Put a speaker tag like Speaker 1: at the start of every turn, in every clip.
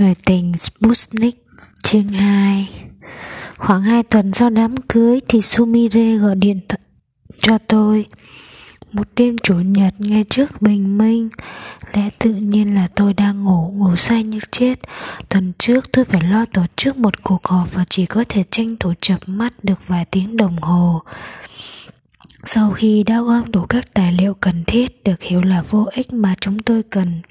Speaker 1: Người tình Sputnik chương 2 Khoảng 2 tuần sau đám cưới thì Sumire gọi điện th- cho tôi. Một đêm chủ nhật ngay trước bình minh Lẽ tự nhiên là tôi đang ngủ, ngủ say như chết. Tuần trước tôi phải lo tổ chức một cuộc họp Và chỉ có thể tranh thủ chập mắt được vài tiếng đồng hồ sau khi đã gom đủ các tài liệu cần thiết được hiểu là vô ích mà chúng tôi cần,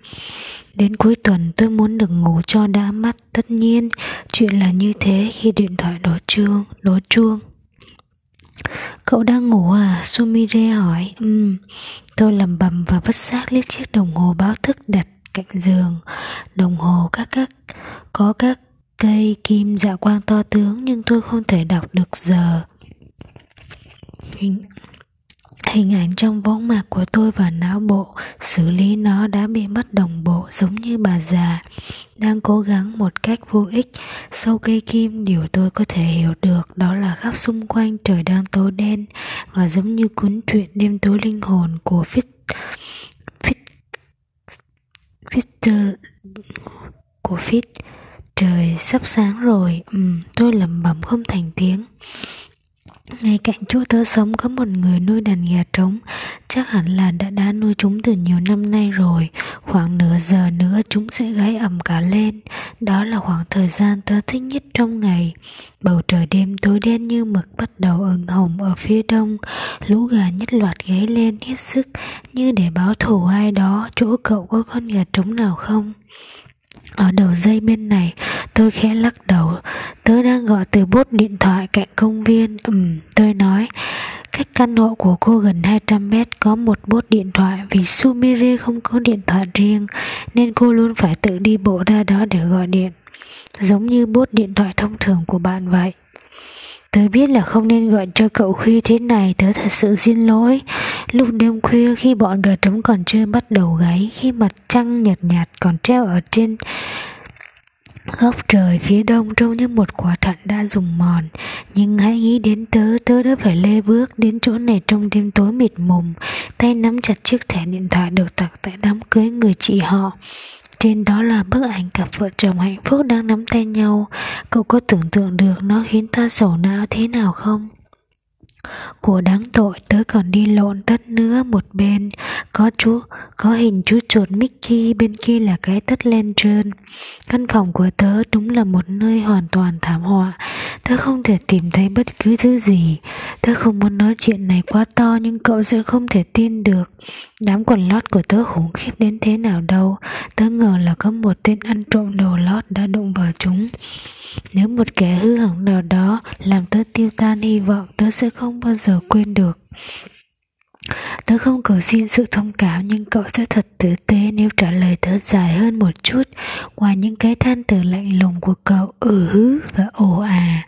Speaker 1: đến cuối tuần tôi muốn được ngủ cho đã mắt. Tất nhiên, chuyện là như thế khi điện thoại đổ chuông đổ chuông. Cậu đang ngủ à? Sumire hỏi. Ừm tôi lầm bầm và bất giác liếc chiếc đồng hồ báo thức đặt cạnh giường. Đồng hồ các các, có các cây kim dạ quang to tướng nhưng tôi không thể đọc được giờ. Hình Hình ảnh trong võng mạc của tôi và não bộ xử lý nó đã bị mất đồng bộ giống như bà già đang cố gắng một cách vô ích. Sau cây kim điều tôi có thể hiểu được đó là khắp xung quanh trời đang tối đen và giống như cuốn truyện đêm tối linh hồn của fit fit fitter của fit trời sắp sáng rồi ừ, tôi lẩm bẩm không thành tiếng ngay cạnh chỗ tớ sống có một người nuôi đàn gà trống. Chắc hẳn là đã đã nuôi chúng từ nhiều năm nay rồi. Khoảng nửa giờ nữa chúng sẽ gáy ẩm cả lên. Đó là khoảng thời gian tớ thích nhất trong ngày. Bầu trời đêm tối đen như mực bắt đầu ửng hồng ở phía đông. Lũ gà nhất loạt gáy lên hết sức, Như để báo thù ai đó, Chỗ cậu có con gà trống nào không? Ở đầu dây bên này, tôi khẽ lắc đầu. Tớ đang gọi từ bốt điện thoại cạnh công viên. Ừm, tôi nói, cách căn hộ của cô gần 200 mét có một bốt điện thoại. Vì Sumire không có điện thoại riêng, nên cô luôn phải tự đi bộ ra đó để gọi điện. Giống như bốt điện thoại thông thường của bạn vậy. Tớ biết là không nên gọi cho cậu khuya thế này, Tớ thật sự xin lỗi. Lúc đêm khuya khi bọn gà trống còn chưa bắt đầu gáy, Khi mặt trăng nhạt nhạt còn treo ở trên Góc trời, phía đông trông như một quả thận đã dùng mòn. Nhưng hãy nghĩ đến tớ Tớ đã phải lê bước đến chỗ này trong đêm tối mịt mùng, Tay nắm chặt chiếc thẻ điện thoại được tặng tại đám cưới người chị họ trên đó là bức ảnh cặp vợ chồng hạnh phúc đang nắm tay nhau. Cậu có tưởng tượng được nó khiến ta sầu não thế nào không? Của đáng tội tớ còn đi lộn tất nữa một bên. Có chú, có hình chú chuột Mickey Bên kia là cái tất len trơn Căn phòng của tớ đúng là một nơi hoàn toàn thảm họa. Tớ không thể tìm thấy bất cứ thứ gì. Tớ không muốn nói chuyện này quá to, Nhưng cậu sẽ không thể tin được. Đám quần lót của tớ khủng khiếp đến thế nào đâu. Tớ ngờ là có một tên ăn trộm đồ lót đã đụng vào chúng. Nếu một kẻ hư hỏng nào đó Làm tớ tiêu tan hy vọng, Tớ sẽ không bao giờ quên được. Tớ không cầu xin sự thông cảm nhưng cậu sẽ thật tử tế nếu trả lời tớ dài hơn một chút ngoài những cái than từ lạnh lùng của cậu ừ hứ và ồ à.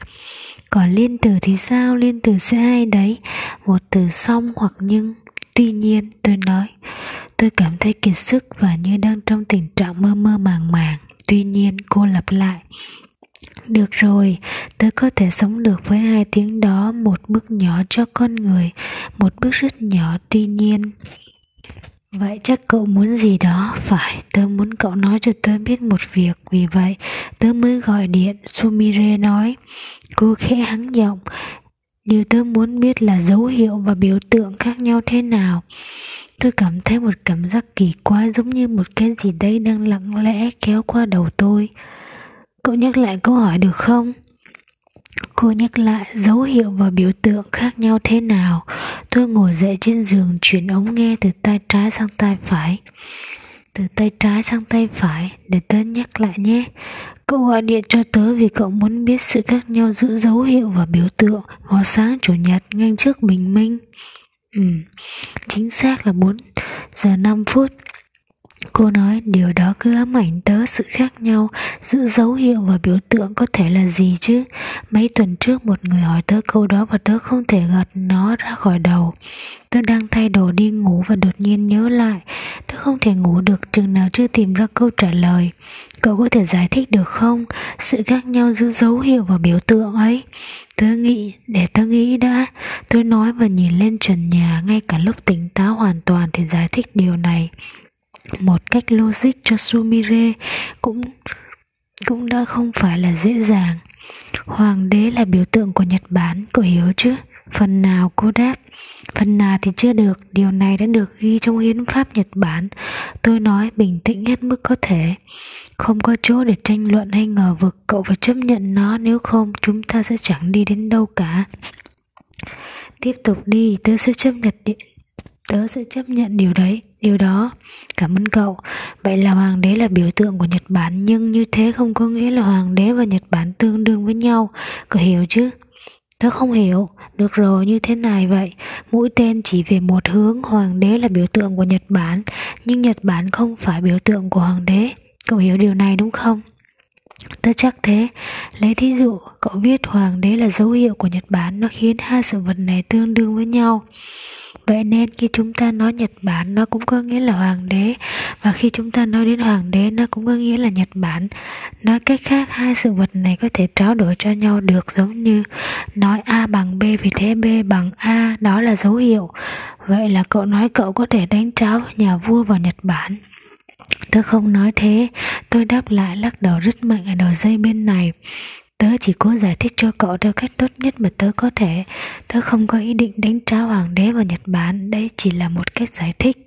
Speaker 1: Còn liên từ thì sao? Liên từ sẽ hay đấy. Một từ xong hoặc nhưng. Tuy nhiên, tôi nói, tôi cảm thấy kiệt sức và như đang trong tình trạng mơ mơ màng màng. Tuy nhiên, cô lặp lại, được rồi, tớ có thể sống được với hai tiếng đó một bước nhỏ cho con người, một bước rất nhỏ tuy nhiên. Vậy chắc cậu muốn gì đó, phải, tớ muốn cậu nói cho tớ biết một việc, vì vậy tớ mới gọi điện, Sumire nói. Cô khẽ hắng giọng, điều tớ muốn biết là dấu hiệu và biểu tượng khác nhau thế nào. Tôi cảm thấy một cảm giác kỳ quái giống như một cái gì đấy đang lặng lẽ kéo qua đầu tôi. Cậu nhắc lại câu hỏi được không? Cô nhắc lại dấu hiệu và biểu tượng khác nhau thế nào. Tôi ngồi dậy trên giường chuyển ống nghe từ tay trái sang tay phải. Từ tay trái sang tay phải để tớ nhắc lại nhé. Cậu gọi điện cho tớ vì cậu muốn biết sự khác nhau giữa dấu hiệu và biểu tượng vào sáng chủ nhật ngay trước bình minh. Ừ, chính xác là 4 giờ 5 phút Cô nói điều đó cứ ám ảnh tớ sự khác nhau giữa dấu hiệu và biểu tượng có thể là gì chứ. Mấy tuần trước một người hỏi tớ câu đó và tớ không thể gật nó ra khỏi đầu. Tớ đang thay đồ đi ngủ và đột nhiên nhớ lại. Tớ không thể ngủ được chừng nào chưa tìm ra câu trả lời. Cậu có thể giải thích được không? Sự khác nhau giữa dấu hiệu và biểu tượng ấy. Tớ nghĩ, để tớ nghĩ đã. Tôi nói và nhìn lên trần nhà ngay cả lúc tỉnh táo hoàn toàn thì giải thích điều này một cách logic cho Sumire cũng cũng đã không phải là dễ dàng. Hoàng đế là biểu tượng của nhật bản, cậu hiểu chứ? Phần nào cô đáp? Phần nào thì chưa được. Điều này đã được ghi trong hiến pháp nhật bản. Tôi nói bình tĩnh hết mức có thể. Không có chỗ để tranh luận hay ngờ vực. Cậu phải chấp nhận nó, nếu không chúng ta sẽ chẳng đi đến đâu cả. Tiếp tục đi, tớ sẽ chấp nhận tớ sẽ chấp nhận điều đấy điều đó. Cảm ơn cậu. Vậy là hoàng đế là biểu tượng của nhật bản nhưng như thế không có nghĩa là hoàng đế và nhật bản tương đương với nhau. Cậu hiểu chứ? Tớ không hiểu. Được rồi như thế này vậy. Mũi tên chỉ về một hướng hoàng đế là biểu tượng của nhật bản nhưng nhật bản không phải biểu tượng của hoàng đế. Cậu hiểu điều này đúng không? Tớ chắc thế. Lấy thí dụ, cậu viết hoàng đế là dấu hiệu của Nhật Bản, nó khiến hai sự vật này tương đương với nhau. Vậy nên khi chúng ta nói Nhật Bản nó cũng có nghĩa là hoàng đế và khi chúng ta nói đến hoàng đế nó cũng có nghĩa là Nhật Bản. Nói cách khác hai sự vật này có thể trao đổi cho nhau được giống như nói A bằng B vì thế B bằng A đó là dấu hiệu. Vậy là cậu nói cậu có thể đánh tráo nhà vua vào Nhật Bản. tôi không nói thế, tôi đáp lại lắc đầu rất mạnh ở đầu dây bên này. Tớ chỉ cố giải thích cho cậu theo cách tốt nhất mà tớ có thể. Tớ không có ý định đánh tráo hoàng đế vào Nhật Bản, đây chỉ là một cách giải thích.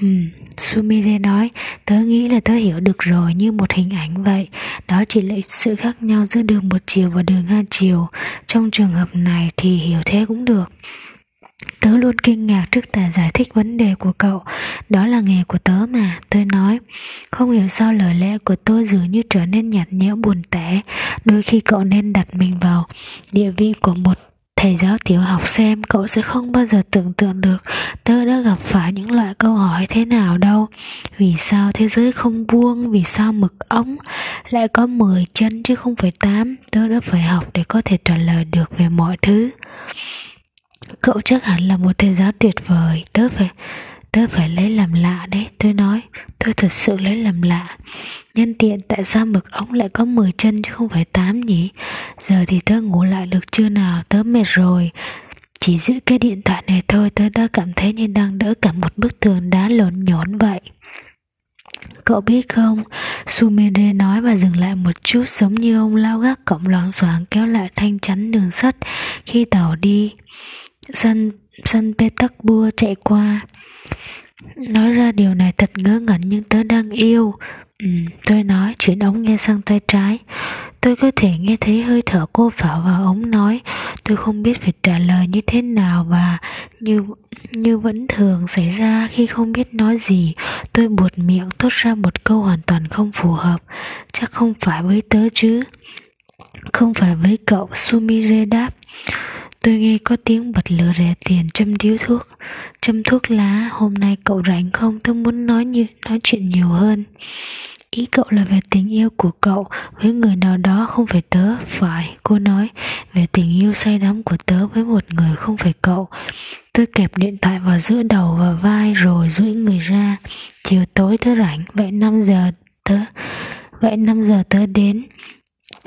Speaker 1: Hmm, Sumire nói, tớ nghĩ là tớ hiểu được rồi như một hình ảnh vậy. Đó chỉ là sự khác nhau giữa đường một chiều và đường hai chiều. Trong trường hợp này thì hiểu thế cũng được. Tớ luôn kinh ngạc trước tài giải thích vấn đề của cậu. Đó là nghề của tớ mà Tôi nói. Không hiểu sao lời lẽ của tôi dường như trở nên nhạt nhẽo buồn tẻ. Đôi khi cậu nên đặt mình vào Địa vị của một thầy giáo tiểu học xem cậu sẽ không bao giờ tưởng tượng được tớ đã gặp phải những loại câu hỏi thế nào đâu. Vì sao thế giới không vuông, vì sao mực ống lại có 10 chân chứ không phải 8 tớ đã phải học để có thể trả lời được về mọi thứ. Cậu chắc hẳn là một thầy giáo tuyệt vời. Tớ phải Tớ phải lấy làm lạ đấy Tôi nói. Tôi thật sự lấy làm lạ. Nhân tiện tại sao mực ống lại có 10 chân chứ không phải 8 nhỉ? Giờ thì tớ ngủ lại được chưa nào? Tớ mệt rồi. Chỉ giữ cái điện thoại này thôi Tớ đã cảm thấy như đang đỡ cả một bức tường đá lộn nhốn vậy. Cậu biết không, sumire nói và dừng lại một chút giống như ông lao gác cổng loáng xoáng kéo lại thanh chắn đường sắt khi tàu đi sân sân Petersburg chạy qua. Nói ra điều này thật ngớ ngẩn nhưng tớ đang yêu. Ừ, tôi nói chuyển ống nghe sang tay trái. Tôi có thể nghe thấy hơi thở cô phả vào ống nói. Tôi không biết phải trả lời như thế nào và như như vẫn thường xảy ra khi không biết nói gì. Tôi buột miệng thốt ra một câu hoàn toàn không phù hợp. Chắc không phải với tớ chứ? Không phải với cậu sumire đáp. Tôi nghe có tiếng bật lửa rẻ tiền châm điếu thuốc. Châm thuốc lá, Hôm nay cậu rảnh không? Tôi muốn nói như, nói chuyện nhiều hơn. Ý cậu là về tình yêu của cậu. Với người nào đó không phải tớ, Phải, cô nói. Về tình yêu say đắm của tớ với một người không phải cậu. Tôi kẹp điện thoại vào giữa đầu và vai Rồi duỗi người ra. Chiều tối tớ rảnh, Vậy 5 giờ tớ, Vậy 5 giờ tớ đến.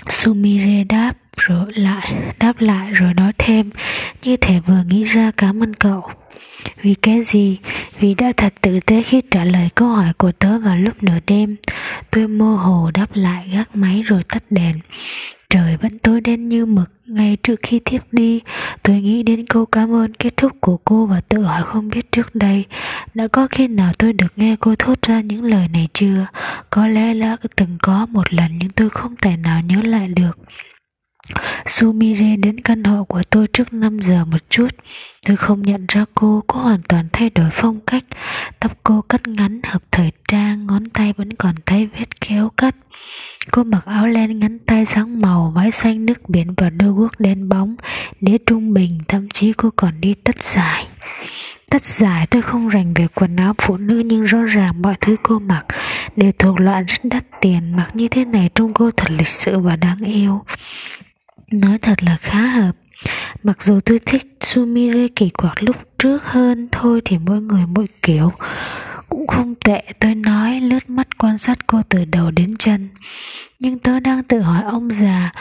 Speaker 1: Sumire đáp rồi lại đáp lại rồi nói thêm. Như thể vừa nghĩ ra cảm ơn cậu. Vì cái gì? Vì đã thật tử tế khi trả lời câu hỏi của tớ vào lúc nửa đêm. Tôi mơ hồ đáp lại gác máy rồi tắt đèn. Trời vẫn tối đen như mực. Ngay trước khi tiếp đi, tôi nghĩ đến câu cảm ơn kết thúc của cô và tự hỏi không biết trước đây đã có khi nào tôi được nghe cô thốt ra những lời này chưa? Có lẽ đã từng có một lần nhưng tôi không thể nào nhớ lại được. Sumire đến căn hộ của tôi trước 5 giờ một chút. Tôi không nhận ra cô, có hoàn toàn thay đổi phong cách. Tóc cô cắt ngắn, hợp thời trang, ngón tay vẫn còn thấy vết kéo cắt. Cô mặc áo len ngắn tay sáng màu, váy xanh nước biển và đôi guốc đen bóng, đế trung bình, thậm chí cô còn đi tất dài. Tất dài tôi không rành về quần áo phụ nữ nhưng rõ ràng mọi thứ cô mặc đều thuộc loại rất đắt tiền mặc như thế này trông cô thật lịch sự và đáng yêu nói thật là khá hợp. Mặc dù tôi thích sumire kỳ quặc lúc trước hơn thôi thì mỗi người mỗi kiểu cũng không tệ, tôi nói lướt mắt quan sát cô từ đầu đến chân. Nhưng tớ đang tự hỏi ông già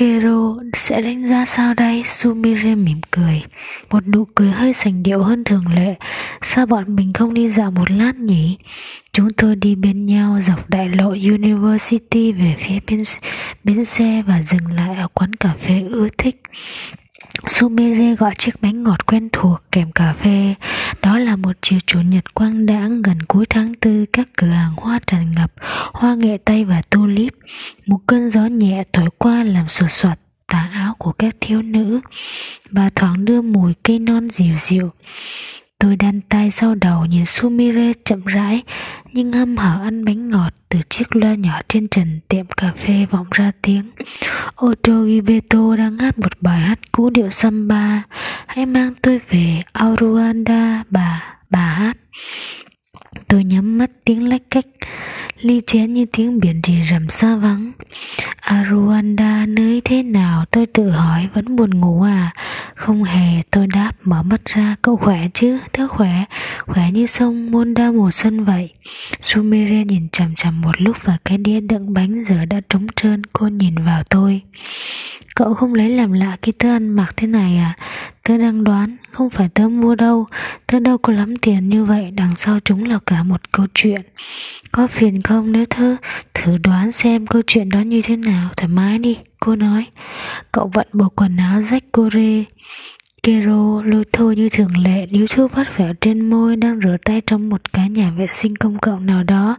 Speaker 1: Kero sẽ đánh giá sao đây? Sumire mỉm cười Một nụ cười hơi sành điệu hơn thường lệ Sao bọn mình không đi dạo một lát nhỉ? Chúng tôi đi bên nhau dọc đại lộ University về phía bên, bên xe và dừng lại ở quán cà phê ưa thích Sumire gọi chiếc bánh ngọt quen thuộc kèm cà phê. Đó là một chiều chủ nhật quang đãng gần cuối tháng tư các cửa hàng hoa tràn ngập, hoa nghệ tây và tulip. Một cơn gió nhẹ thổi qua làm sột soạt tà áo của các thiếu nữ và thoáng đưa mùi cây non dịu dịu. Tôi đan tay sau đầu nhìn Sumire chậm rãi nhưng hâm hở ăn bánh ngọt từ chiếc loa nhỏ trên trần tiệm cà phê vọng ra tiếng. Otto Gibeto đang hát một bài hát cũ điệu samba. Hãy mang tôi về Aruanda bà, bà hát. Tôi nhắm mắt tiếng lách cách, ly chén như tiếng biển rì rầm xa vắng. À Rwanda nơi thế nào? Tôi tự hỏi, vẫn buồn ngủ à? Không hề, tôi đáp, mở mắt ra, cậu khỏe chứ? Tớ khỏe khỏe như sông môn đa mùa xuân vậy. Sumire nhìn chằm chằm một lúc và cái đĩa đựng bánh giờ đã trống trơn, cô nhìn vào tôi. Cậu không lấy làm lạ khi tớ ăn mặc thế này à? Tớ đang đoán, Không phải tớ mua đâu. Tớ đâu có lắm tiền như vậy, Đằng sau chúng là cả một câu chuyện. Có phiền không nếu thơ Thử đoán xem câu chuyện đó như thế nào? Thoải mái đi, Cô nói. Cậu vận bộ quần áo rách cô rê. Kero lôi thôi như thường lệ níu thuốc vắt vẻo trên môi đang rửa tay trong một cái nhà vệ sinh công cộng nào đó,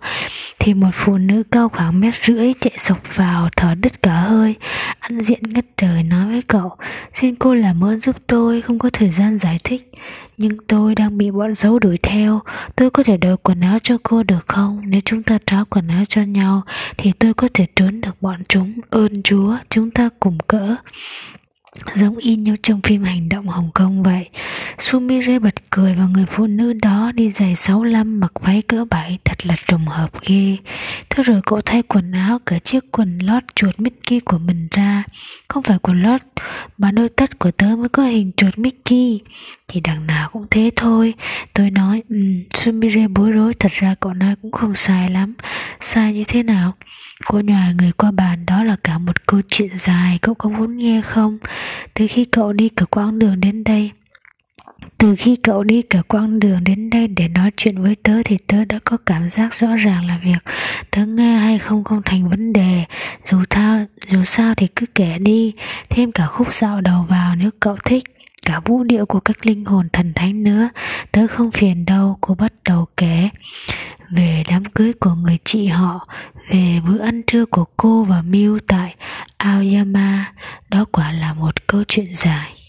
Speaker 1: thì một phụ nữ cao khoảng mét rưỡi chạy sộc vào thở đứt cả hơi, ăn diện ngất trời nói với cậu, xin cô làm ơn giúp tôi, không có thời gian giải thích, nhưng tôi đang bị bọn xấu đuổi theo, tôi có thể đổi quần áo cho cô được không? Nếu chúng ta tráo quần áo cho nhau, thì tôi có thể trốn được bọn chúng, ơn chúa, chúng ta cùng cỡ giống in như trong phim hành động Hồng Kông vậy. Sumire bật cười và người phụ nữ đó đi giày 65 mặc váy cỡ 7 thật là trùng hợp ghê. Thế rồi cậu thay quần áo cả chiếc quần lót chuột Mickey của mình ra. Không phải quần lót mà đôi tất của tớ mới có hình chuột Mickey. Thì đằng nào cũng thế thôi. Tôi nói, um, Sumire bối rối thật ra cậu nói cũng không sai lắm. Sai như thế nào? Cô nhòa người qua bàn đó là cả một câu chuyện dài Cậu có muốn nghe không từ khi cậu đi cả quãng đường đến đây, từ khi cậu đi cả quãng đường đến đây để nói chuyện với tớ thì tớ đã có cảm giác rõ ràng là việc tớ nghe hay không không thành vấn đề. Dù thao, dù sao thì cứ kể đi, thêm cả khúc dạo đầu vào nếu cậu thích cả vũ điệu của các linh hồn thần thánh nữa. Tớ không phiền đâu, cô bắt đầu kể về đám cưới của người chị họ, về bữa ăn trưa của cô và Miu tại Aoyama. Đó quả là một câu chuyện dài.